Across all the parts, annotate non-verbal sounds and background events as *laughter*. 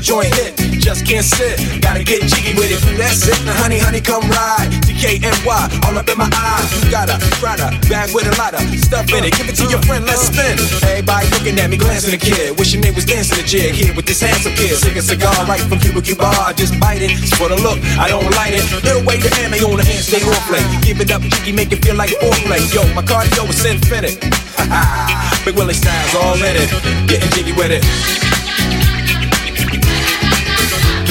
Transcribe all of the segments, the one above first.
joint hit. Just can't sit, gotta get jiggy with it. That's it, now honey, honey, come ride. DKNY, all up in my eyes. You got a Prada bag with a lot of stuff in it. Give it to your friend, let's spin. Everybody looking at me, glancing the kid. Wishing they was dancing the jig here with this handsome kid. Sick a cigar right from Cuba Cuba. Just bite it. For the look, I don't light it. Little way to ammo on the hand, stay on play. Give it up, jiggy, make it feel like foreplay. Yo, my cardio is infinite. *laughs* Big Willie style's all in it. Getting jiggy with it.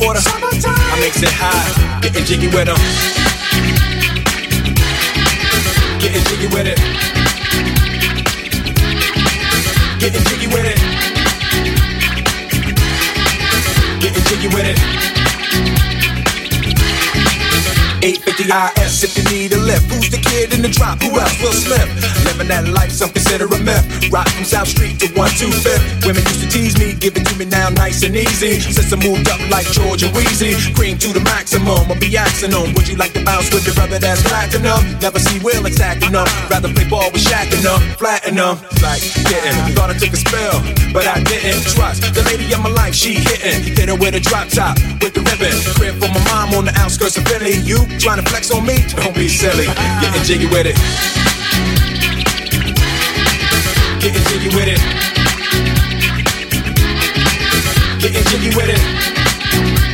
order. I makes it high, getting jiggy with them. Getting jiggy with it. Getting jiggy with it. Getting jiggy with it. 850 IS if you need a lift. Who's the kid in the drop? Who else will slip? Living that life, some consider a myth. Rock from South Street to 125th. Women used to tease me, give it to me now nice and easy. Since I moved up like George and Wheezy, cream to the maximum. I'll be asking them, would you like to bounce with your brother that's platinum? Never see Will attacking them. Rather play ball with Shaq and them, flatten them. Like, getting, thought I took a spell, but I didn't trust. The lady of my life, she hitting. Hit her with a drop top, with the ribbon. Crib for my mom on the outskirts of Philly. You Trying to flex on me? Don't be silly. Getting jiggy with it. Getting jiggy with it. Getting jiggy with it.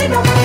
Let it.